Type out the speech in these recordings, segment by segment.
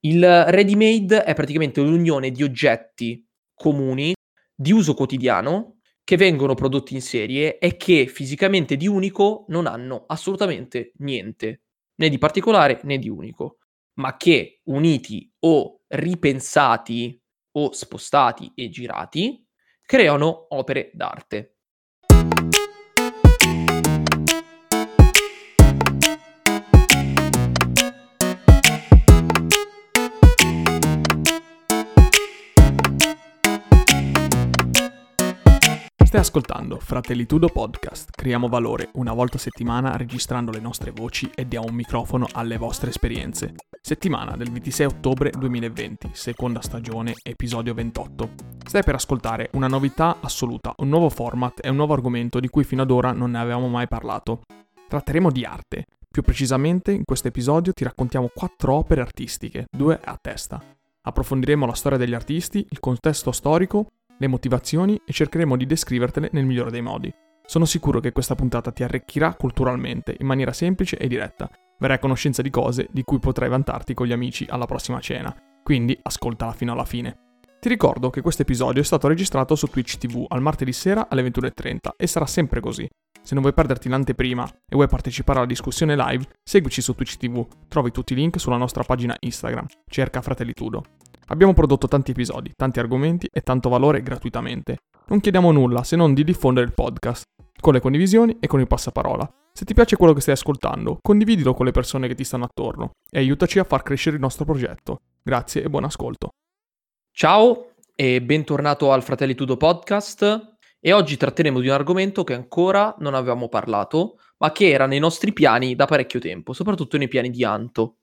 Il ready made è praticamente l'unione di oggetti comuni di uso quotidiano che vengono prodotti in serie e che fisicamente di unico non hanno assolutamente niente, né di particolare né di unico, ma che uniti o ripensati o spostati e girati creano opere d'arte. Stai ascoltando Fratellitudo Podcast. Creiamo valore una volta a settimana registrando le nostre voci e diamo un microfono alle vostre esperienze. Settimana del 26 ottobre 2020, seconda stagione, episodio 28. Stai per ascoltare una novità assoluta, un nuovo format e un nuovo argomento di cui fino ad ora non ne avevamo mai parlato. Tratteremo di arte. Più precisamente, in questo episodio ti raccontiamo quattro opere artistiche, due a testa. Approfondiremo la storia degli artisti, il contesto storico le motivazioni e cercheremo di descrivertele nel migliore dei modi. Sono sicuro che questa puntata ti arricchirà culturalmente in maniera semplice e diretta. Verrai a conoscenza di cose di cui potrai vantarti con gli amici alla prossima cena, quindi ascoltala fino alla fine. Ti ricordo che questo episodio è stato registrato su Twitch TV al martedì sera alle 21.30 e sarà sempre così. Se non vuoi perderti l'anteprima e vuoi partecipare alla discussione live, seguici su Twitch TV, trovi tutti i link sulla nostra pagina Instagram, cerca Fratellitudo. Abbiamo prodotto tanti episodi, tanti argomenti e tanto valore gratuitamente. Non chiediamo nulla se non di diffondere il podcast, con le condivisioni e con il passaparola. Se ti piace quello che stai ascoltando, condividilo con le persone che ti stanno attorno e aiutaci a far crescere il nostro progetto. Grazie e buon ascolto. Ciao e bentornato al Fratelli Tudo Podcast. E oggi tratteremo di un argomento che ancora non avevamo parlato, ma che era nei nostri piani da parecchio tempo, soprattutto nei piani di Anto.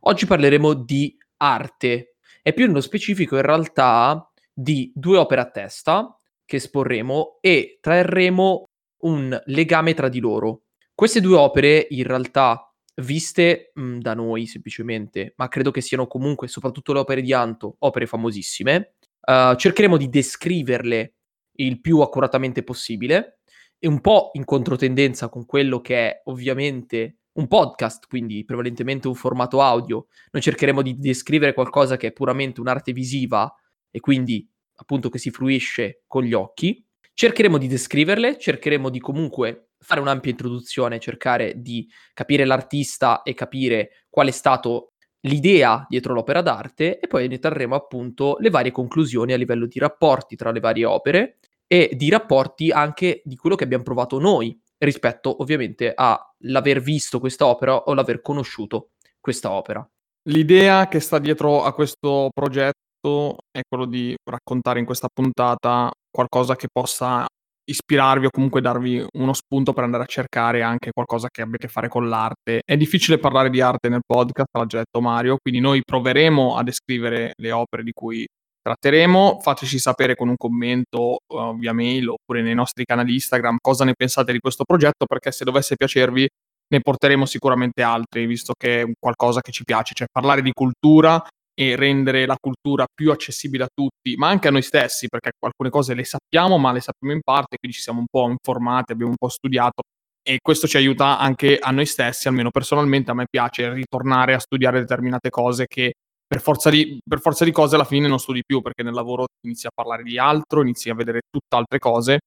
Oggi parleremo di arte, e più nello specifico in realtà di due opere a testa che esporremo e trarremo un legame tra di loro. Queste due opere in realtà viste mh, da noi semplicemente, ma credo che siano comunque, soprattutto le opere di Anto, opere famosissime, uh, cercheremo di descriverle il più accuratamente possibile e un po' in controtendenza con quello che è ovviamente un podcast, quindi prevalentemente un formato audio, noi cercheremo di descrivere qualcosa che è puramente un'arte visiva e quindi appunto che si fruisce con gli occhi. Cercheremo di descriverle, cercheremo di comunque fare un'ampia introduzione, cercare di capire l'artista e capire qual è stato l'idea dietro l'opera d'arte e poi ne trarremo appunto le varie conclusioni a livello di rapporti tra le varie opere e di rapporti anche di quello che abbiamo provato noi rispetto ovviamente all'aver visto questa opera o l'aver conosciuto questa opera. L'idea che sta dietro a questo progetto è quello di raccontare in questa puntata qualcosa che possa ispirarvi o comunque darvi uno spunto per andare a cercare anche qualcosa che abbia a che fare con l'arte. È difficile parlare di arte nel podcast, l'ha già detto Mario, quindi noi proveremo a descrivere le opere di cui tratteremo. Fateci sapere con un commento uh, via mail oppure nei nostri canali Instagram cosa ne pensate di questo progetto, perché se dovesse piacervi ne porteremo sicuramente altri, visto che è qualcosa che ci piace, cioè parlare di cultura e rendere la cultura più accessibile a tutti, ma anche a noi stessi, perché alcune cose le sappiamo, ma le sappiamo in parte, quindi ci siamo un po' informati, abbiamo un po' studiato e questo ci aiuta anche a noi stessi, almeno personalmente a me piace ritornare a studiare determinate cose che per forza, di, per forza di cose alla fine non studi più perché nel lavoro inizi a parlare di altro, inizi a vedere tutt'altre cose.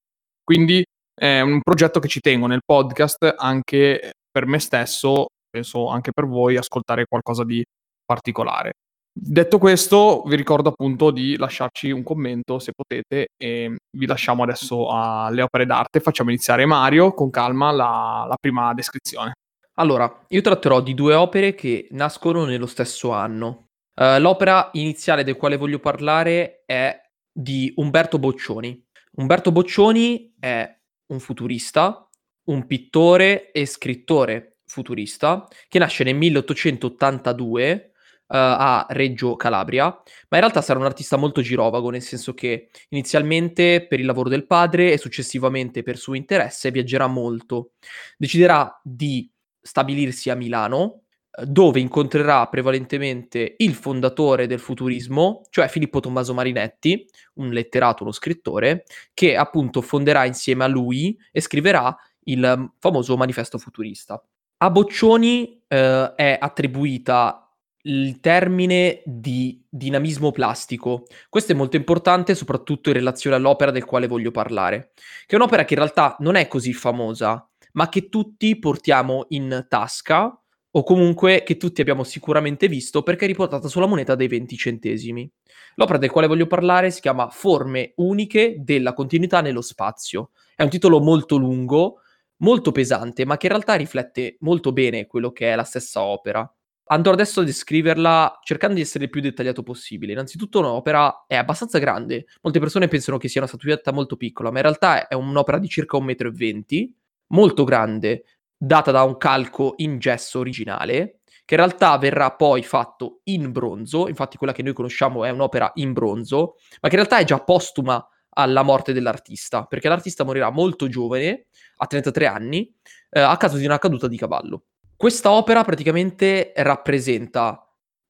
Quindi è un progetto che ci tengo nel podcast anche per me stesso, penso anche per voi, ascoltare qualcosa di particolare. Detto questo, vi ricordo appunto di lasciarci un commento se potete e vi lasciamo adesso alle opere d'arte. Facciamo iniziare Mario con calma la, la prima descrizione. Allora, io tratterò di due opere che nascono nello stesso anno. Uh, l'opera iniziale del quale voglio parlare è di Umberto Boccioni. Umberto Boccioni è un futurista, un pittore e scrittore futurista che nasce nel 1882 Uh, eh, a Reggio Calabria, ma in realtà sarà un artista molto girovago, nel senso che inizialmente per il lavoro del padre e successivamente per suo interesse viaggerà molto. Deciderà di stabilirsi a Milano, dove incontrerà prevalentemente il fondatore del futurismo, cioè Filippo Tommaso Marinetti, un letterato, uno scrittore, che appunto fonderà insieme a lui e scriverà il mm, famoso manifesto futurista. A Boccioni eh, è attribuita il termine di dinamismo plastico. Questo è molto importante, soprattutto in relazione all'opera del quale voglio parlare, che è un'opera che in realtà non è così famosa, ma che tutti portiamo in tasca o comunque che tutti abbiamo sicuramente visto perché è riportata sulla moneta dei 20 centesimi. L'opera del quale voglio parlare si chiama Forme uniche della continuità nello spazio. È un titolo molto lungo, molto pesante, ma che in realtà riflette molto bene quello che è la stessa opera. Andrò adesso a descriverla cercando di essere il più dettagliato possibile. Innanzitutto un'opera è abbastanza grande. Molte persone pensano che sia una statuetta molto piccola, ma in realtà è un'opera di circa 1,20 m, molto grande, data da un calco in gesso originale, che in realtà verrà poi fatto in bronzo. Infatti quella che noi conosciamo è un'opera in bronzo, ma che in realtà è già postuma alla morte dell'artista, perché l'artista morirà molto giovane, a 33 anni, eh, a causa di una caduta di cavallo. Questa opera praticamente rappresenta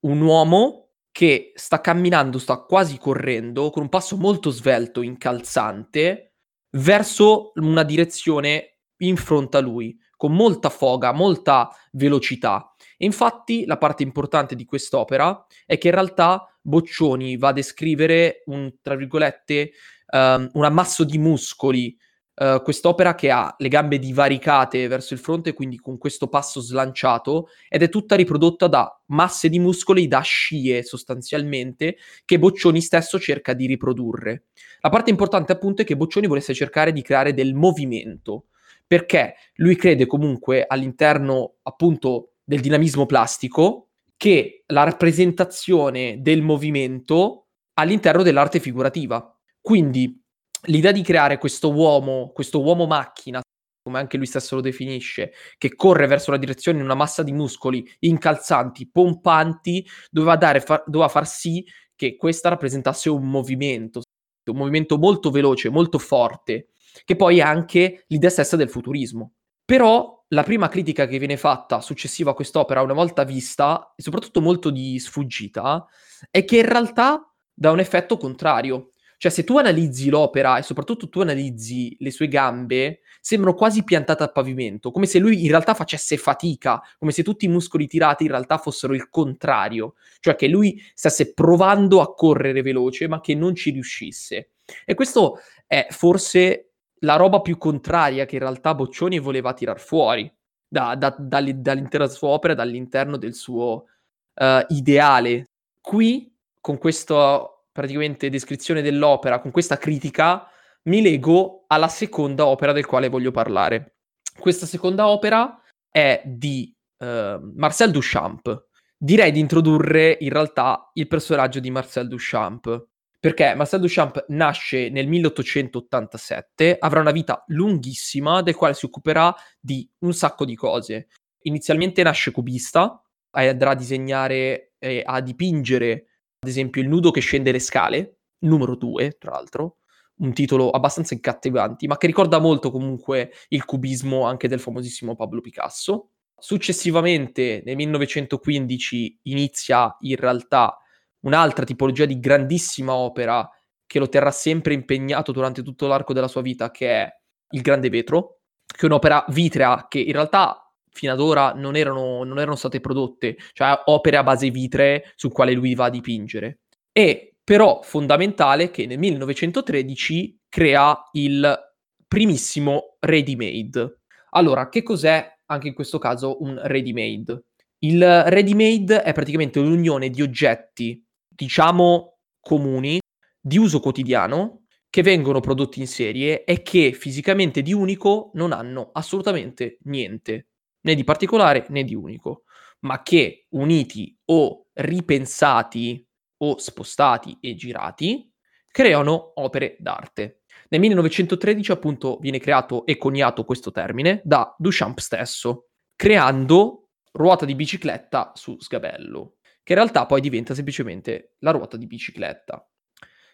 un uomo che sta camminando, sta quasi correndo, con un passo molto svelto, incalzante, verso una direzione in fronte a lui, con molta foga, molta velocità. E infatti la parte importante di quest'opera è che in realtà Boccioni va a descrivere un, tra virgolette, um, un ammasso di muscoli uh, quest'opera che ha le gambe divaricate verso il fronte, quindi con questo passo slanciato, ed è tutta riprodotta da masse di muscoli, da scie sostanzialmente, che Boccioni stesso cerca di riprodurre. La parte importante appunto è che Boccioni volesse cercare di creare del movimento, perché lui crede comunque all'interno appunto del dinamismo plastico che la rappresentazione del movimento all'interno dell'arte figurativa. Quindi l'idea di creare questo uomo, questo uomo macchina, come anche lui stesso lo definisce, che corre verso la direzione di una massa di muscoli incalzanti, pompanti, doveva, dare, fa- doveva far sì che questa rappresentasse un movimento, un movimento molto veloce, molto forte, che poi è anche l'idea stessa del futurismo. Però la prima critica che viene fatta successiva a quest'opera, una volta vista, e soprattutto molto di sfuggita, è che in realtà dà un effetto contrario. Cioè, se tu analizzi l'opera e soprattutto tu analizzi le sue gambe, sembrano quasi piantate al pavimento, come se lui in realtà facesse fatica, come se tutti i muscoli tirati in realtà fossero il contrario, cioè che lui stesse provando a correre veloce ma che non ci riuscisse. E questo è forse la roba più contraria che in realtà Boccioni voleva tirar fuori da, da, dall'intera sua opera, dall'interno del suo uh, ideale. Qui, con questo praticamente descrizione dell'opera, con questa critica, mi lego alla seconda opera del quale voglio parlare. Questa seconda opera è di uh, Marcel Duchamp. Direi di introdurre in realtà il personaggio di Marcel Duchamp, perché Marcel Duchamp nasce nel 1887, avrà una vita lunghissima del quale si occuperà di un sacco di cose. Inizialmente nasce cubista, andrà a disegnare e a dipingere ad esempio il nudo che scende le scale, numero 2 tra l'altro, un titolo abbastanza incattivante, ma che ricorda molto comunque il cubismo anche del famosissimo Pablo Picasso. Successivamente, nel 1915, inizia in realtà un'altra tipologia di grandissima opera che lo terrà sempre impegnato durante tutto l'arco della sua vita, che è Il Grande Vetro, che è un'opera vitrea che in realtà fino ad ora non erano, non erano state prodotte, cioè opere a base vitree su quale lui va a dipingere. E però fondamentale che nel 1913 crea il primissimo ready-made. Allora, che cos'è anche in questo caso un ready-made? Il ready-made è praticamente un'unione di oggetti, diciamo, comuni, di uso quotidiano, che vengono prodotti in serie e che fisicamente di unico non hanno assolutamente niente né di particolare né di unico, ma che uniti o ripensati o spostati e girati creano opere d'arte. Nel 1913 appunto viene creato e coniato questo termine da Duchamp stesso, creando ruota di bicicletta su sgabello, che in realtà poi diventa semplicemente la ruota di bicicletta.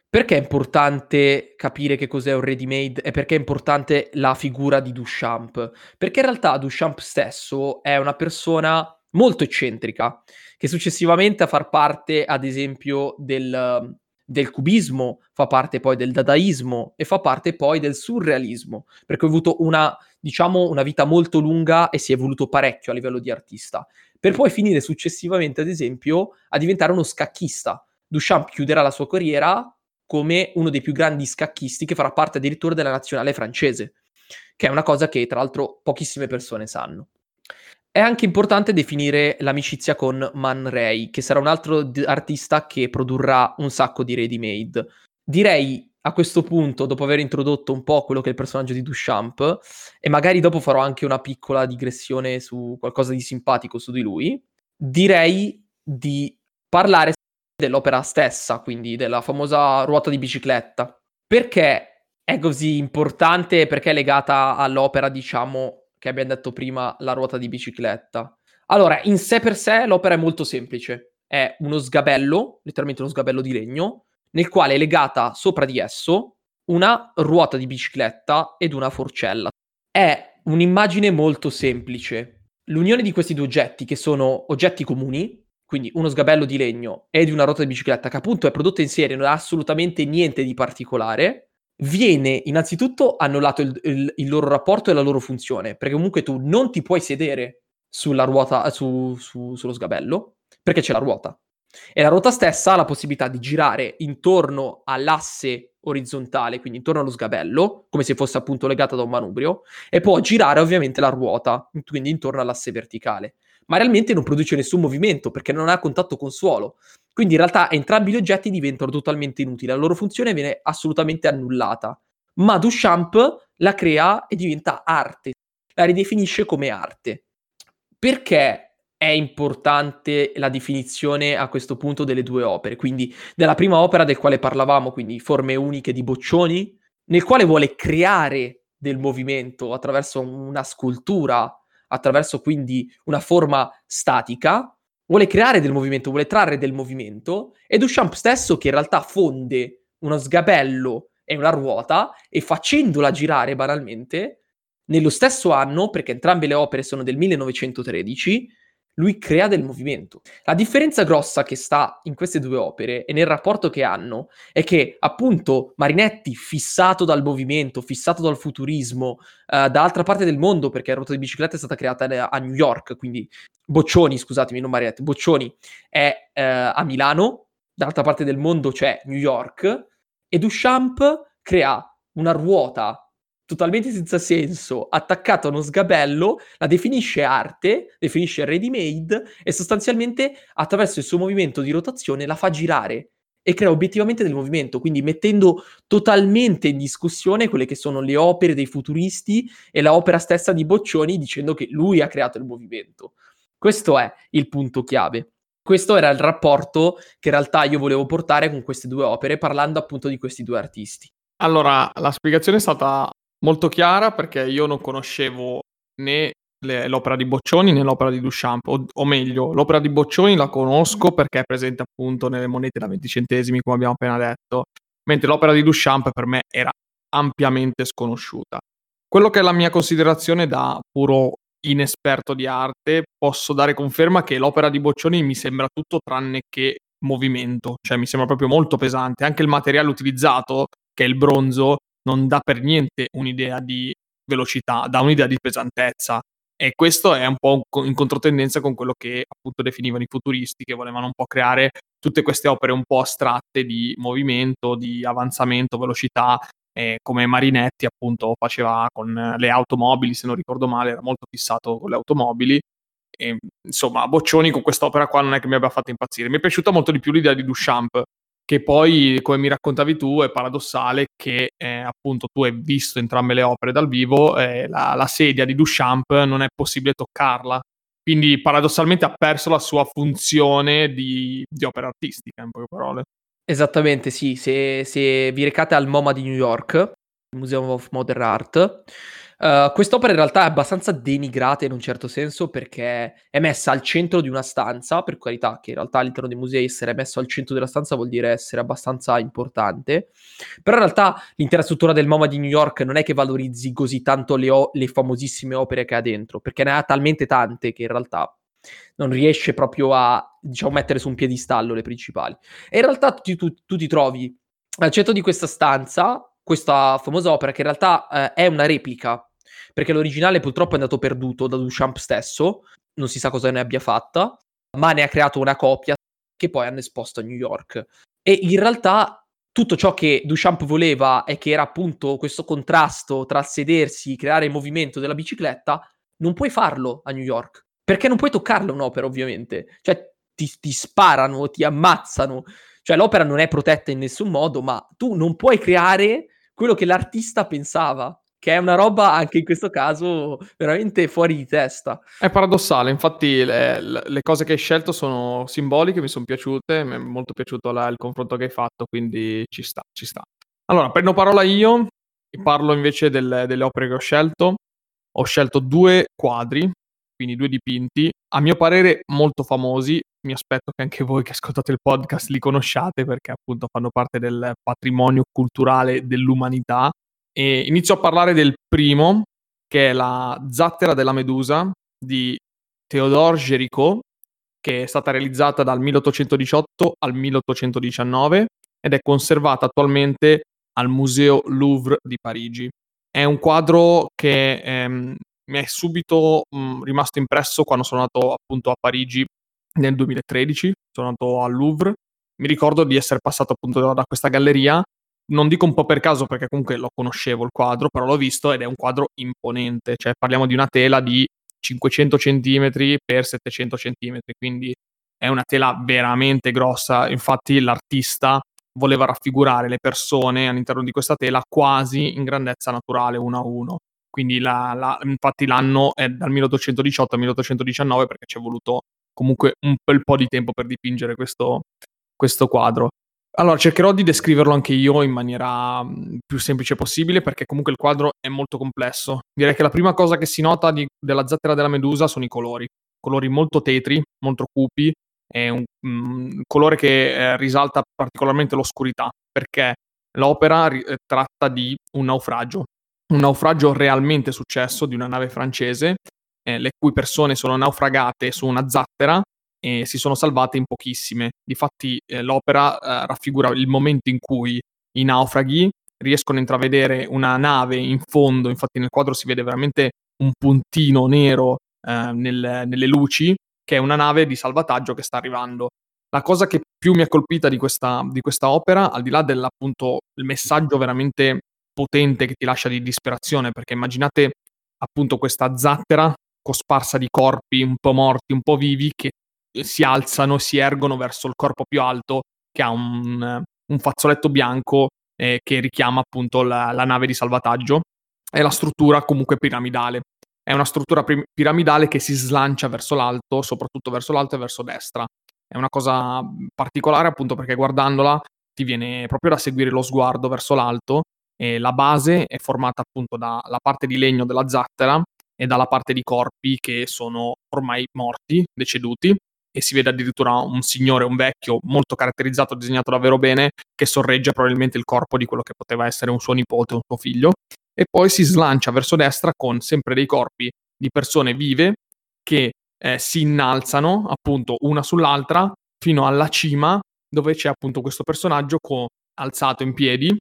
Perché è importante capire che cos'è un ready made e perché è importante la figura di Duchamp? Perché in realtà Duchamp stesso è una persona molto eccentrica, che successivamente a far parte, ad esempio, del, del cubismo, fa parte poi del dadaismo e fa parte poi del surrealismo, perché ha avuto una, diciamo, una vita molto lunga e si è evoluto parecchio a livello di artista. per poi finire successivamente, ad esempio, a diventare uno scacchista. Duchamp chiuderà la sua carriera come uno dei più grandi scacchisti che farà parte addirittura della nazionale francese, che è una cosa che tra l'altro pochissime persone sanno. È anche importante definire l'amicizia con Man Ray, che sarà un altro d- artista che produrrà un sacco di ready-made. Direi a questo punto, dopo aver introdotto un po' quello che è il personaggio di Duchamp, e magari dopo farò anche una piccola digressione su qualcosa di simpatico su di lui, direi di parlare dell'opera stessa, quindi della famosa ruota di bicicletta. Perché è così importante? Perché è legata all'opera, diciamo, che abbiamo detto prima, la ruota di bicicletta? Allora, in sé per sé l'opera è molto semplice. È uno sgabello, letteralmente uno sgabello di legno, nel quale è legata sopra di esso una ruota di bicicletta ed una forcella. È un'immagine molto semplice. L'unione di questi due oggetti, che sono oggetti comuni, quindi uno sgabello di legno e di una ruota di bicicletta, che appunto è prodotta in serie, non ha assolutamente niente di particolare, viene innanzitutto annullato il, il, il loro rapporto e la loro funzione, perché comunque tu non ti puoi sedere sulla ruota, su, su, sullo sgabello, perché c'è la ruota. E la ruota stessa ha la possibilità di girare intorno all'asse orizzontale, quindi intorno allo sgabello, come se fosse appunto legata da un manubrio, e può girare ovviamente la ruota, quindi intorno all'asse verticale. Ma realmente non produce nessun movimento perché non ha contatto con suolo. Quindi in realtà entrambi gli oggetti diventano totalmente inutili, la loro funzione viene assolutamente annullata. Ma Duchamp la crea e diventa arte, la ridefinisce come arte. Perché è importante la definizione a questo punto delle due opere, quindi della prima opera del quale parlavamo, quindi Forme uniche di Boccioni, nel quale vuole creare del movimento attraverso una scultura, attraverso quindi una forma statica, vuole creare del movimento, vuole trarre del movimento, e Duchamp stesso che in realtà fonde uno sgabello e una ruota e facendola girare banalmente, nello stesso anno, perché entrambe le opere sono del 1913, lui crea del movimento. La differenza grossa che sta in queste due opere e nel rapporto che hanno è che appunto Marinetti, fissato dal movimento, fissato dal futurismo, uh, da altra parte del mondo, perché la ruota di bicicletta è stata creata a New York, quindi Boccioni, scusatemi, non Marinetti, Boccioni è uh, a Milano, dall'altra parte del mondo c'è New York, e Duchamp crea una ruota totalmente senza senso, attaccata a uno sgabello, la definisce arte, definisce ready made e sostanzialmente attraverso il suo movimento di rotazione la fa girare e crea obiettivamente del movimento, quindi mettendo totalmente in discussione quelle che sono le opere dei futuristi e l'opera stessa di Boccioni dicendo che lui ha creato il movimento. Questo è il punto chiave. Questo era il rapporto che in realtà io volevo portare con queste due opere, parlando appunto di questi due artisti. Allora, la spiegazione è stata molto chiara perché io non conoscevo né le, l'opera di Boccioni né l'opera di Duchamp, o, o, meglio, l'opera di Boccioni la conosco perché è presente appunto nelle monete da 20 centesimi, come abbiamo appena detto, mentre l'opera di Duchamp per me era ampiamente sconosciuta. Quello che è la mia considerazione da puro inesperto di arte, posso dare conferma che l'opera di Boccioni mi sembra tutto tranne che movimento, cioè mi sembra proprio molto pesante, anche il materiale utilizzato, che è il bronzo, non dà per niente un'idea di velocità, dà un'idea di pesantezza. E questo è un po' in controtendenza con quello che appunto definivano i futuristi, che volevano un po' creare tutte queste opere un po' astratte di movimento, di avanzamento, velocità, eh, come Marinetti appunto faceva con le automobili, se non ricordo male, era molto fissato con le automobili. E, insomma, Boccioni con quest'opera qua non è che mi abbia fatto impazzire. Mi è piaciuta molto di più l'idea di Duchamp, che poi, come mi raccontavi tu, è paradossale che eh, appunto tu hai visto entrambe le opere dal vivo, eh, la, la, sedia di Duchamp non è possibile toccarla, quindi paradossalmente ha perso la sua funzione di, di opera artistica, in poche parole. Esattamente, sì, se, se vi recate al MoMA di New York, Museum of Modern Art, Uh, quest'opera in realtà è abbastanza denigrata in un certo senso perché è messa al centro di una stanza, per qualità che in realtà all'interno dei musei essere messo al centro della stanza vuol dire essere abbastanza importante, però in realtà l'intera struttura del MoMA di New York non è che valorizzi così tanto le, o- le famosissime opere che ha dentro, perché ne ha talmente tante che in realtà non riesce proprio a, diciamo, mettere su un piedistallo le principali. E in realtà tu, tu, tu ti trovi al centro di questa stanza questa famosa opera che in realtà eh, è una replica perché l'originale purtroppo è andato perduto da Duchamp stesso, non si sa cosa ne abbia fatta, ma ne ha creato una copia che poi hanno esposto a New York. E in realtà tutto ciò che Duchamp voleva e che era appunto questo contrasto tra sedersi, creare il movimento della bicicletta, non puoi farlo a New York. Perché non puoi toccarla un'opera, ovviamente. Cioè, ti, ti sparano, ti ammazzano. Cioè, l'opera non è protetta in nessun modo, ma tu non puoi creare quello che l'artista pensava che è una roba anche in questo caso veramente fuori di testa. È paradossale, infatti le, le cose che hai scelto sono simboliche, mi sono piaciute, mi è molto piaciuto la, il confronto che hai fatto, quindi ci sta, ci sta. Allora, prendo parola io, parlo invece del, delle opere che ho scelto. Ho scelto due quadri, quindi due dipinti, a mio parere molto famosi, mi aspetto che anche voi che ascoltate il podcast li conosciate perché appunto fanno parte del patrimonio culturale dell'umanità e inizio a parlare del primo, che è la Zattera della Medusa di Théodore Géricault, che è stata realizzata dal 1818 al 1819 ed è conservata attualmente al Museo Louvre di Parigi. È un quadro che ehm, mi è subito mh, rimasto impresso quando sono andato appunto a Parigi nel 2013, sono andato al Louvre. Mi ricordo di essere passato appunto da questa galleria non dico un po' per caso perché comunque lo conoscevo il quadro, però l'ho visto ed è un quadro imponente, cioè parliamo di una tela di 500 cm per 700 cm, quindi è una tela veramente grossa, infatti l'artista voleva raffigurare le persone all'interno di questa tela quasi in grandezza naturale uno a uno. Quindi la, la, infatti l'anno è dal 1818 al 1819 perché ci è voluto comunque un bel po' di tempo per dipingere questo, questo quadro. Allora, cercherò di descriverlo anche io in maniera mhmm, più semplice possibile perché comunque il quadro è molto complesso. Direi che la prima cosa che si nota di, della zattera della Medusa sono i colori. Colori molto tetri, molto cupi, è un um, colore che eh, risalta particolarmente l'oscurità perché l'opera ri- eh, tratta di un naufragio, un naufragio realmente successo di una nave francese, eh, le cui persone sono naufragate su una zattera e si sono salvate in pochissime. Difatti eh, l'opera eh, raffigura il momento in cui i naufraghi riescono a intravedere una nave in fondo, infatti nel quadro si vede veramente un puntino nero eh, nel, nelle luci, che è una nave di salvataggio che sta arrivando. La cosa che più mi ha colpita di questa, di questa opera, al di là il messaggio veramente potente che ti lascia di disperazione, perché immaginate appunto questa zattera cosparsa di corpi un po' morti, un po' vivi, che si alzano, si ergono verso il corpo più alto che ha un, un fazzoletto bianco eh, che richiama appunto la, la, nave di salvataggio. È la struttura comunque piramidale. È una struttura pir- piramidale che si slancia verso l'alto, soprattutto verso l'alto e verso destra. È una cosa particolare appunto perché guardandola ti viene proprio da seguire lo sguardo verso l'alto e la base è formata appunto dalla parte di legno della zattera e dalla parte di corpi che sono ormai morti, deceduti, e si vede addirittura un signore, un vecchio molto caratterizzato, disegnato davvero bene, che sorregge probabilmente il corpo di quello che poteva essere un suo nipote, un suo figlio, e poi si slancia verso destra con sempre dei corpi di persone vive che eh, si innalzano appunto una sull'altra fino alla cima dove c'è appunto questo personaggio co- alzato in piedi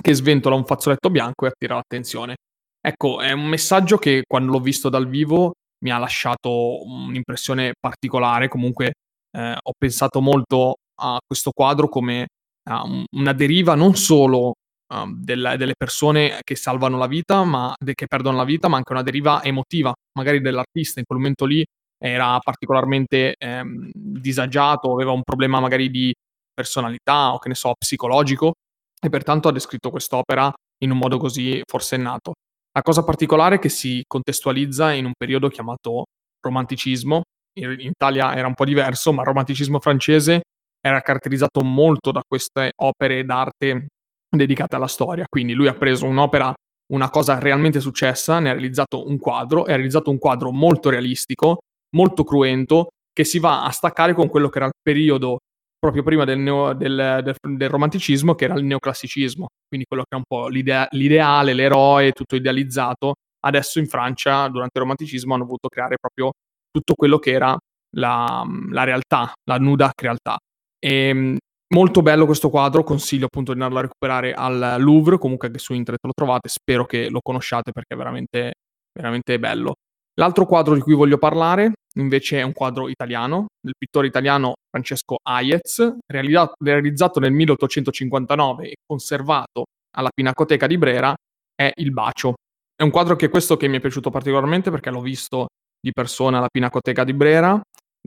che sventola un fazzoletto bianco e attira l'attenzione. Ecco, è un messaggio che quando l'ho visto dal vivo mi ha lasciato un'impressione particolare. Comunque eh, ho pensato molto a questo quadro come a un, una deriva non solo uh, del, delle persone che salvano la vita, ma de, che perdono la vita, ma anche una deriva emotiva, magari dell'artista. In quel momento lì era particolarmente ehm, disagiato, aveva un problema magari di personalità o che ne so, psicologico, e pertanto ha descritto quest'opera in un modo così forsennato. La cosa particolare è che si contestualizza in un periodo chiamato romanticismo, in Italia era un po' diverso, ma il romanticismo francese era caratterizzato molto da queste opere d'arte dedicate alla storia. Quindi lui ha preso un'opera, una cosa realmente successa, ne ha realizzato un quadro, e ha realizzato un quadro molto realistico, molto cruento, che si va a staccare con quello che era il periodo proprio prima del, neo, del, del, del, romanticismo, che era il neoclassicismo, quindi quello che è un po' l'idea, l'ideale, l'eroe, tutto idealizzato. Adesso in Francia, durante il romanticismo, hanno voluto creare proprio tutto quello che era la, la realtà, la nuda realtà. E, ehm, molto bello questo quadro, consiglio appunto di andarlo a recuperare al Louvre, comunque anche su internet lo trovate, spero che lo conosciate perché è veramente, veramente bello. L'altro quadro di cui voglio parlare invece è un quadro italiano, del pittore italiano Francesco Hayez, realizzato nel 1859 e conservato alla Pinacoteca di Brera, è Il Bacio. È un quadro che questo che mi è piaciuto particolarmente perché l'ho visto di persona alla Pinacoteca di Brera.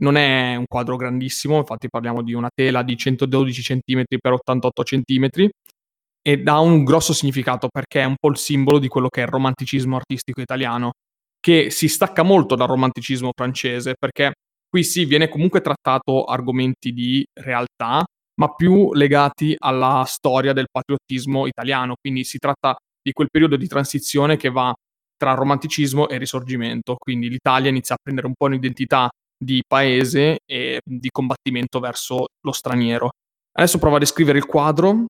Non è un quadro grandissimo, infatti parliamo di una tela di 112 cm x 88 cm e ha un grosso significato perché è un po' il simbolo di quello che è il romanticismo artistico italiano, che si stacca molto dal romanticismo francese perché qui sì viene comunque trattato argomenti di realtà, ma più legati alla storia del patriottismo italiano, quindi si tratta di quel periodo di transizione che va tra romanticismo e risorgimento, quindi l'Italia inizia a prendere un po' un'identità di paese e di combattimento verso lo straniero. Adesso provo a descrivere il quadro,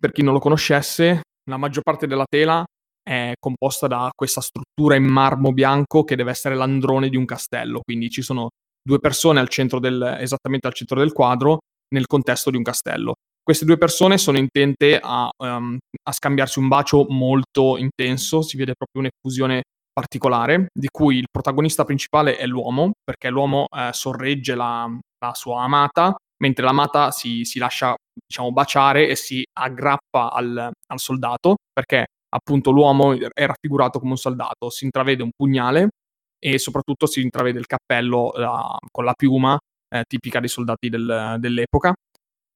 per chi non lo conoscesse, la maggior parte della tela è composta da questa struttura in marmo bianco che deve essere l'androne di un castello, quindi ci sono due persone al del, esattamente al centro del quadro nel contesto di un castello. Queste due persone sono intente a, um, a scambiarsi un bacio molto intenso, si vede proprio un'effusione particolare, di cui il protagonista principale è l'uomo, perché l'uomo eh, sorregge la, la, sua amata, mentre l'amata si, si lascia diciamo, baciare e si aggrappa al, al soldato, perché appunto l'uomo è raffigurato come un soldato, si intravede un pugnale e soprattutto si intravede il cappello la, con la piuma eh, tipica dei soldati del, dell'epoca.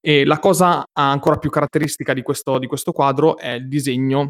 E la cosa ancora più caratteristica di questo, di questo quadro è il disegno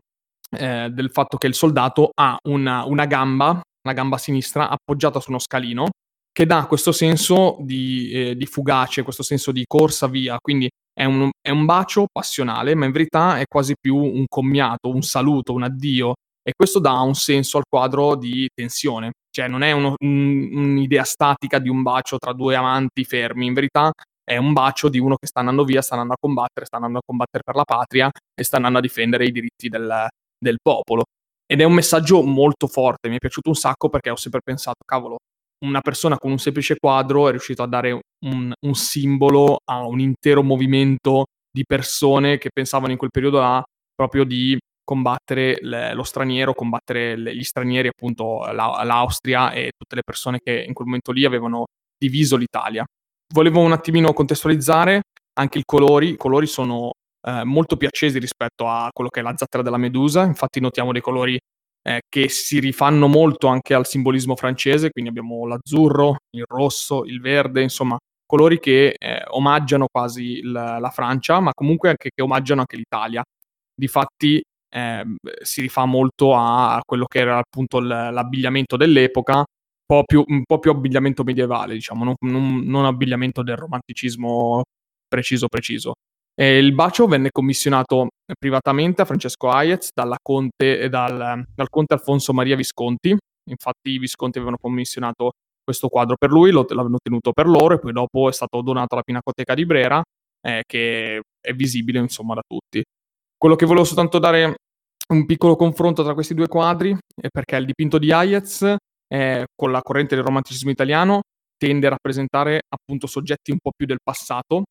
eh, del fatto che il soldato ha una, una gamba, la gamba sinistra, appoggiata su uno scalino, che dà questo senso di, eh, di fugace, questo senso di corsa via, quindi è un, è un, bacio passionale, ma in verità è quasi più un commiato, un saluto, un addio, e questo dà un senso al quadro di tensione, cioè non è uno, un, un'idea statica di un bacio tra due amanti fermi, in verità è un bacio di uno che sta andando via, sta andando a combattere, sta andando a combattere per la patria e sta andando a difendere i diritti del, del popolo. Ed è un messaggio molto forte, mi è piaciuto un sacco perché ho sempre pensato, cavolo, una persona con un semplice quadro è riuscito a dare un, un simbolo a un intero movimento di persone che pensavano in quel periodo là proprio di combattere le, lo straniero, combattere le, gli stranieri, appunto la, l'Austria e tutte le persone che in quel momento lì avevano diviso l'Italia volevo un attimino contestualizzare anche i colori. I colori sono eh, molto più accesi rispetto a quello che è la zattera della Medusa. Infatti, notiamo dei colori eh, che si rifanno molto anche al simbolismo francese. Quindi abbiamo l'azzurro, il rosso, il verde, insomma, colori che eh, omaggiano quasi il, la Francia, ma comunque anche che omaggiano anche l'Italia. Difatti, eh, si rifà molto a quello che era appunto l'abbigliamento dell'epoca, po più, un po' più abbigliamento medievale, diciamo, non, non, non abbigliamento del romanticismo preciso preciso. E il bacio venne commissionato privatamente a Francesco Hayez dal, dal, conte Alfonso Maria Visconti. Infatti i Visconti avevano commissionato questo quadro per lui, lo, l'avevano tenuto per loro e poi dopo è stato donato alla Pinacoteca di Brera, eh, che è visibile insomma da tutti. Quello che volevo soltanto dare un piccolo confronto tra questi due quadri è perché il dipinto di Hayez eh, con la corrente del romanticismo italiano tende a rappresentare appunto soggetti un po' più del passato,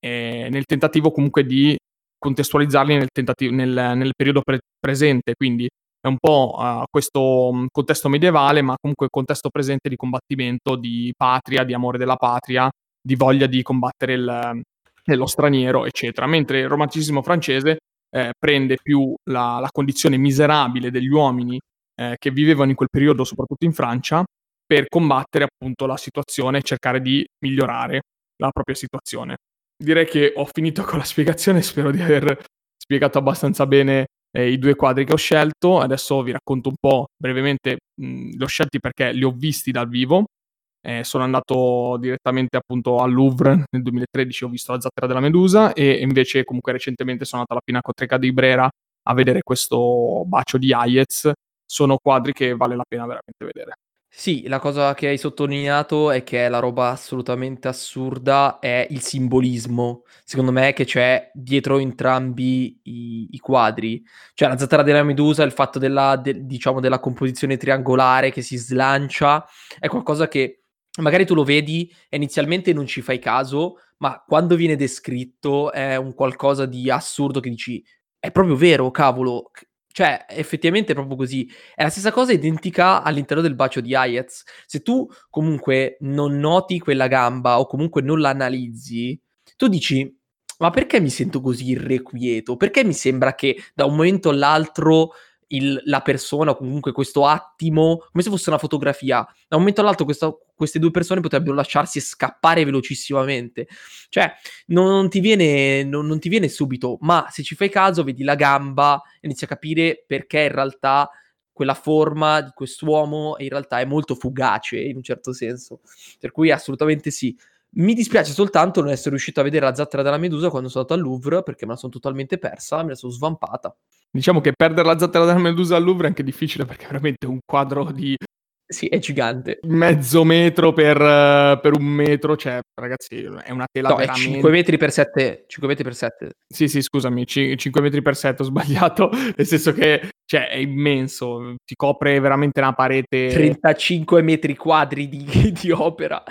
eh, nel tentativo comunque di contestualizzarli nel, tentativo, nel, nel periodo pre- presente, quindi è un po' uh, questo mm, contesto medievale, ma comunque contesto presente di combattimento, di patria, di amore della patria, di voglia di combattere il, lo straniero, eccetera. Mentre il romanticismo francese eh, prende più la, la, condizione miserabile degli uomini eh, che vivevano in quel periodo, soprattutto in Francia, per combattere appunto la situazione e cercare di migliorare la propria situazione. Direi che ho finito con la spiegazione, spero di aver spiegato abbastanza bene eh, i due quadri che ho scelto. Adesso vi racconto un po' brevemente, li ho scelti perché li ho visti dal vivo. Eh, sono andato direttamente appunto al Louvre nel 2013, ho visto la zattera della Medusa e invece comunque recentemente sono andato alla Pinacoteca di Brera a vedere questo bacio di Hayez sono quadri che vale la pena veramente vedere. Sì, la cosa che hai sottolineato è che la roba assolutamente assurda è il simbolismo, secondo me, che c'è dietro entrambi i, i quadri. Cioè la zattera della Medusa, il fatto della, de, diciamo, della composizione triangolare che si slancia, è qualcosa che magari tu lo vedi e inizialmente non ci fai caso, ma quando viene descritto è un qualcosa di assurdo che dici, è proprio vero, cavolo, Cioè, effettivamente è proprio così. È la stessa cosa identica all'interno del bacio di Hayez. Se tu comunque non noti quella gamba o comunque non la analizzi, tu dici, ma perché mi sento così irrequieto? Perché mi sembra che da un momento all'altro il, la persona o comunque questo attimo, come se fosse una fotografia, da un momento all'altro questo, queste due persone potrebbero lasciarsi scappare velocissimamente. Cioè, non, non, ti viene, non, non ti viene subito, ma se ci fai caso, vedi la gamba inizi a capire perché in realtà quella forma di quest'uomo in realtà è molto fugace in un certo senso. Per cui assolutamente sì. Mi dispiace soltanto non essere riuscito a vedere la zattera della Medusa quando sono andato al Louvre perché me la sono totalmente persa, me la sono svampata. Diciamo che perdere la zattera della Medusa al Louvre è anche difficile perché è veramente un quadro di sì, è gigante. Mezzo metro per, per, un metro, cioè, ragazzi, è una tela no, veramente... è 5 metri per 7, 5 metri per 7. Sì, sì, scusami, 5 metri per 7 ho sbagliato, nel senso che, cioè, è immenso, ti copre veramente una parete... 35 metri quadri di, di opera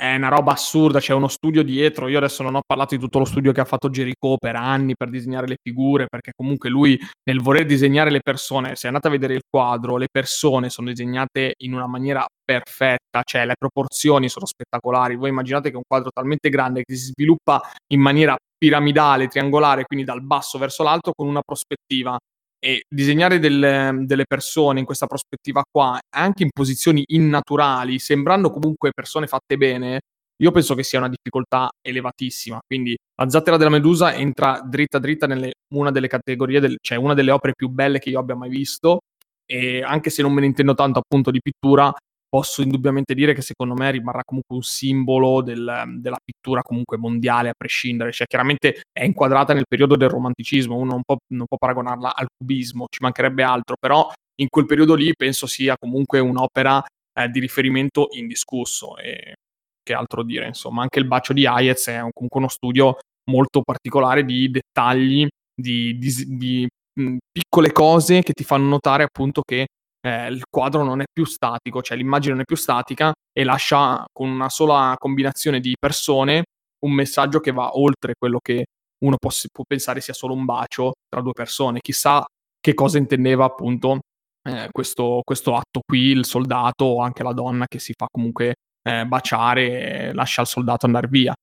è una roba assurda, c'è uno studio dietro. Io adesso non ho parlato di tutto lo studio che ha fatto Jericho per anni per disegnare le figure, perché comunque lui nel voler disegnare le persone, se andate a vedere il quadro, le persone sono disegnate in una maniera perfetta, cioè le proporzioni sono spettacolari. Voi immaginate che un quadro talmente grande che si sviluppa in maniera piramidale, triangolare, quindi dal basso verso l'alto con una prospettiva e disegnare delle, delle, persone in questa prospettiva qua, anche in posizioni innaturali, sembrando comunque persone fatte bene, io penso che sia una difficoltà elevatissima. Quindi la zattera della Medusa entra dritta dritta nelle una delle categorie, del, cioè una delle opere più belle che io abbia mai visto. E anche se non me ne intendo tanto appunto di pittura, posso indubbiamente dire che secondo me rimarrà comunque un simbolo del, della pittura comunque mondiale a prescindere, cioè chiaramente è inquadrata nel periodo del romanticismo, uno non può, non può paragonarla al cubismo, ci mancherebbe altro, però in quel periodo lì penso sia comunque un'opera eh, di riferimento indiscusso e che altro dire, insomma, anche il bacio di Hayez è un, comunque uno studio molto particolare di dettagli, di, di, di mh, piccole cose che ti fanno notare appunto che eh, il quadro non è più statico, cioè l'immagine non è più statica e lascia con una sola combinazione di persone un messaggio che va oltre quello che uno può, può pensare sia solo un bacio tra due persone. Chissà che cosa intendeva appunto eh, questo, questo, atto qui, il soldato o anche la donna che si fa comunque eh, baciare e lascia il soldato andare via.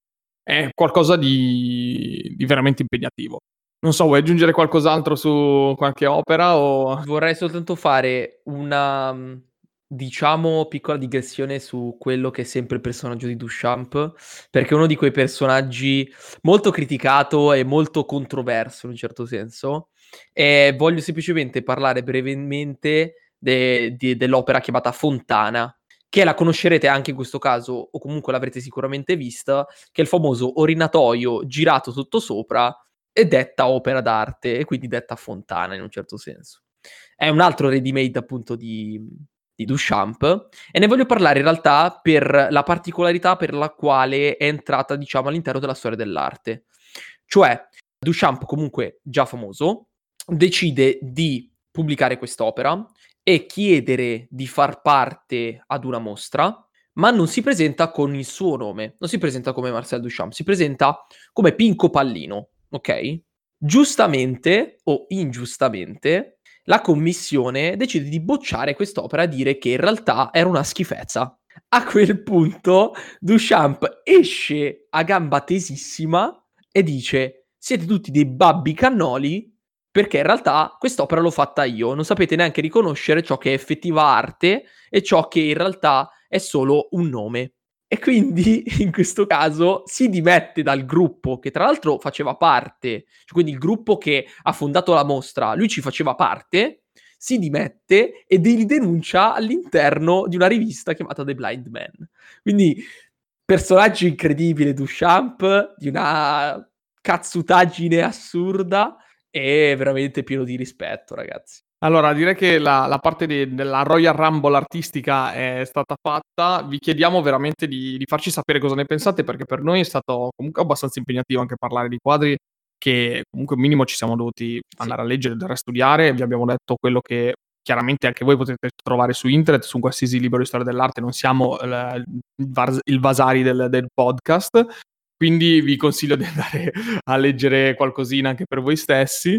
È qualcosa di, di veramente impegnativo. Non so, vuoi aggiungere qualcos'altro su qualche opera o... Vorrei soltanto fare una, diciamo, piccola digressione su quello che è sempre il personaggio di Duchamp, perché è uno di quei personaggi molto criticato e molto controverso in un certo senso. E voglio semplicemente parlare brevemente de- de- dell'opera chiamata Fontana, che la conoscerete anche in questo caso, o comunque l'avrete sicuramente vista, che è il famoso orinatoio girato sottosopra è detta opera d'arte e quindi detta fontana in un certo senso. È un altro ready-made appunto di, di Duchamp e ne voglio parlare in realtà per la particolarità per la quale è entrata diciamo all'interno della storia dell'arte. Cioè Duchamp comunque già famoso decide di pubblicare quest'opera e chiedere di far parte ad una mostra ma non si presenta con il suo nome, non si presenta come Marcel Duchamp, si presenta come Pinco Pallino, ok? Giustamente o ingiustamente, la commissione decide di bocciare quest'opera e dire che in realtà era una schifezza. A quel punto Duchamp esce a gamba tesissima e dice siete tutti dei babbi cannoli perché in realtà quest'opera l'ho fatta io, non sapete neanche riconoscere ciò che è effettiva arte e ciò che in realtà è solo un nome. E quindi in questo caso si dimette dal gruppo che tra l'altro faceva parte, cioè quindi il gruppo che ha fondato la mostra, lui ci faceva parte, si dimette e li denuncia all'interno di una rivista chiamata The Blind Man. Quindi personaggio incredibile Duchamp, di una cazzutaggine assurda e veramente pieno di rispetto, ragazzi. Allora, direi che la, la parte di, della Royal Rumble artistica è stata fatta. Vi chiediamo veramente di, di, farci sapere cosa ne pensate, perché per noi è stato comunque abbastanza impegnativo anche parlare di quadri che comunque minimo ci siamo dovuti andare a leggere e studiare. Vi abbiamo detto quello che chiaramente anche voi potete trovare su internet, su qualsiasi libro di storia dell'arte. Non siamo il, il vasari del, del podcast. Quindi vi consiglio di andare a leggere qualcosina anche per voi stessi.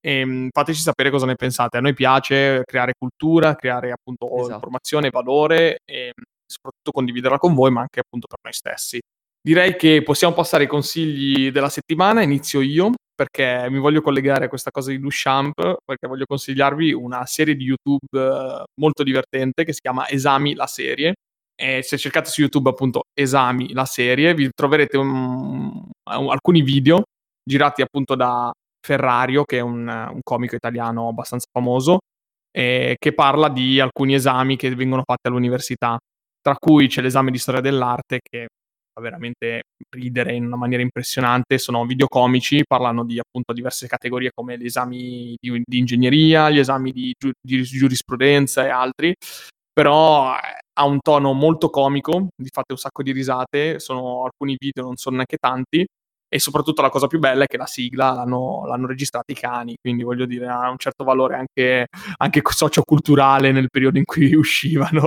E ehm, fateci sapere cosa ne pensate. A noi piace creare cultura, creare appunto esatto. informazione, valore e soprattutto condividerla con voi, ma anche appunto per noi stessi. Direi che possiamo passare ai consigli della settimana, inizio io perché mi voglio collegare a questa cosa di Duchamp, perché voglio consigliarvi una serie di YouTube eh, molto divertente che si chiama Esami la serie. E se cercate su YouTube appunto Esami la serie, vi troverete un, un, alcuni video girati appunto da Ferrario, che è un, un comico italiano abbastanza famoso, eh, che parla di alcuni esami che vengono fatti all'università, tra cui c'è l'esame di storia dell'arte che fa veramente ridere in una maniera impressionante, sono video comici, parlano di appunto diverse categorie come gli esami di, di ingegneria, gli esami di, di giurisprudenza e altri, però eh, ha un tono molto comico, vi fate un sacco di risate, sono alcuni video, non sono neanche tanti, e soprattutto la cosa più bella è che la sigla l'hanno, l'hanno registrata i cani, quindi voglio dire ha un certo valore anche, anche socioculturale nel periodo in cui uscivano.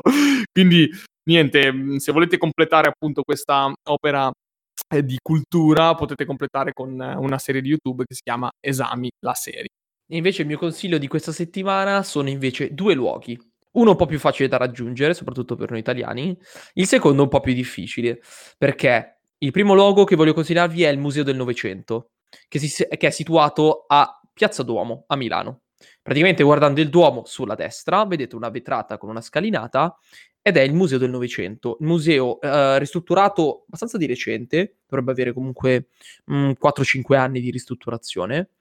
quindi niente, se volete completare appunto questa opera eh, di cultura potete completare con una serie di YouTube che si chiama Esami la serie. E invece il mio consiglio di questa settimana sono invece due luoghi. Uno un po' più facile da raggiungere, soprattutto per noi italiani, il secondo un po' più difficile, perché il primo luogo che voglio consigliarvi è il Museo del Novecento, che, si, che è situato a Piazza Duomo, a Milano. Praticamente guardando il Duomo sulla destra vedete una vetrata con una scalinata ed è il Museo del Novecento, il museo eh, ristrutturato abbastanza di recente, dovrebbe avere comunque mh, 4-5 anni di ristrutturazione,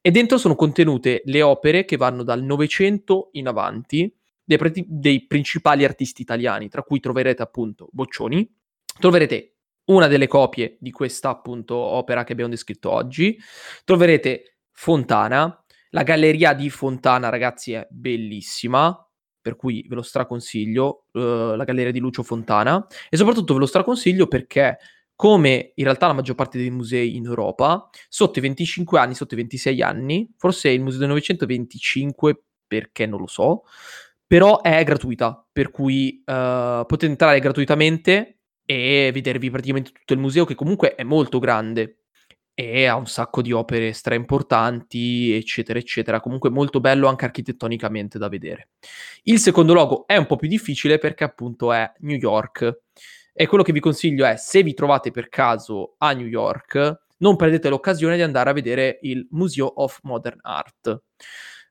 e dentro sono contenute le opere che vanno dal Novecento in avanti dei, pre- dei principali artisti italiani, tra cui troverete appunto Boccioni, troverete una delle copie di questa appunto opera che abbiamo descritto oggi. Troverete Fontana. La galleria di Fontana, ragazzi, è bellissima, per cui ve lo straconsiglio, uh, la galleria di Lucio Fontana, e soprattutto ve lo straconsiglio perché, come in realtà la maggior parte dei musei in Europa, sotto i 25 anni, sotto i 26 anni, forse il Museo del Novecento 25, perché non lo so, però è gratuita, per cui uh, potete entrare gratuitamente e vedervi praticamente tutto il museo che comunque è molto grande e ha un sacco di opere stra importanti, eccetera, eccetera. Comunque molto bello anche architettonicamente da vedere. Il secondo logo è un po' più difficile perché appunto è New York. E quello che vi consiglio è, se vi trovate per caso a New York, non perdete l'occasione di andare a vedere il Museum of Modern Art.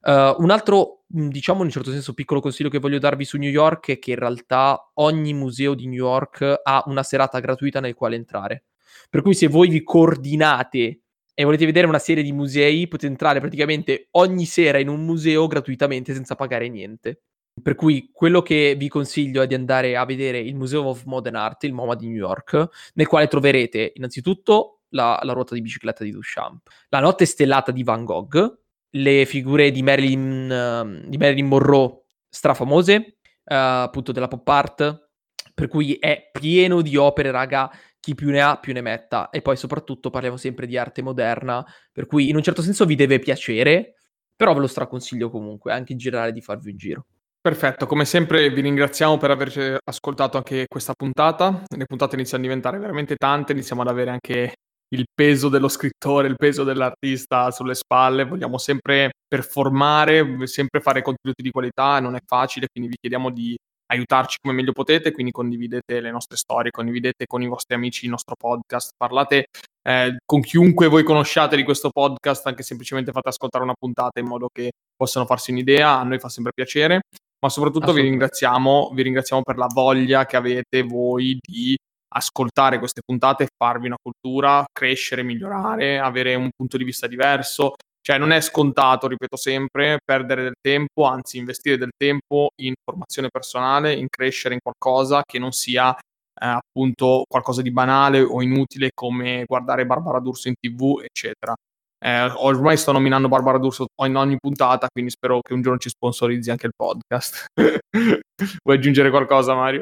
Uh, un altro, diciamo in un certo senso, piccolo consiglio che voglio darvi su New York è che in realtà ogni museo di New York ha una serata gratuita nel quale entrare. Per cui se voi vi coordinate e volete vedere una serie di musei, potete entrare praticamente ogni sera in un museo gratuitamente senza pagare niente. Per cui quello che vi consiglio è di andare a vedere il Museum of Modern Art, il MoMA di New York, nel quale troverete innanzitutto la, la ruota di bicicletta di Duchamp, la notte stellata di Van Gogh, le figure di Marilyn, uh, di Marilyn Monroe strafamose, uh, appunto della pop art, per cui è pieno di opere, raga, chi più ne ha più ne metta. E poi soprattutto parliamo sempre di arte moderna, per cui in un certo senso vi deve piacere, però ve lo straconsiglio comunque, anche in generale di farvi un giro. Perfetto, come sempre vi ringraziamo per averci ascoltato anche questa puntata. Le puntate iniziano a diventare veramente tante, iniziamo ad avere anche il peso dello scrittore, il peso dell'artista sulle spalle, vogliamo sempre performare, sempre fare contenuti di qualità, non è facile, quindi vi chiediamo di aiutarci come meglio potete, quindi condividete le nostre storie, condividete con i vostri amici il nostro podcast, parlate eh, con chiunque voi conosciate di questo podcast, anche semplicemente fate ascoltare una puntata in modo che possano farsi un'idea, a noi fa sempre piacere, ma soprattutto vi ringraziamo, vi ringraziamo per la voglia che avete voi di ascoltare queste puntate, farvi una cultura, crescere, migliorare, avere un punto di vista diverso. Cioè non è scontato, ripeto sempre, perdere del tempo, anzi investire del tempo in formazione personale, in crescere in qualcosa che non sia eh, appunto qualcosa di banale o inutile come guardare Barbara D'Urso in tv, eccetera. Eh, ormai sto nominando Barbara D'Urso in ogni puntata, quindi spero che un giorno ci sponsorizzi anche il podcast. Vuoi aggiungere qualcosa, Mario?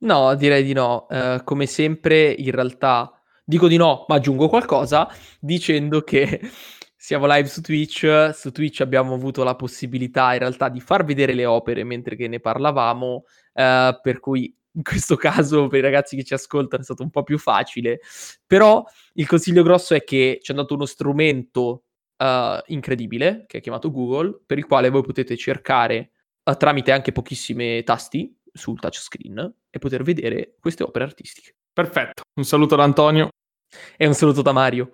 No, direi di no. Uh, come sempre, in realtà dico di no, ma aggiungo qualcosa dicendo che siamo live su Twitch. Su Twitch abbiamo avuto la possibilità in realtà di far vedere le opere mentre che ne parlavamo, uh, per cui in questo caso per i ragazzi che ci ascoltano è stato un po' più facile. Però il consiglio grosso è che ci è dato uno strumento uh, incredibile che è chiamato Google, per il quale voi potete cercare uh, tramite anche pochissimi tasti sul touchscreen e poter vedere queste opere artistiche. Perfetto, un saluto da Antonio. E un saluto da Mario.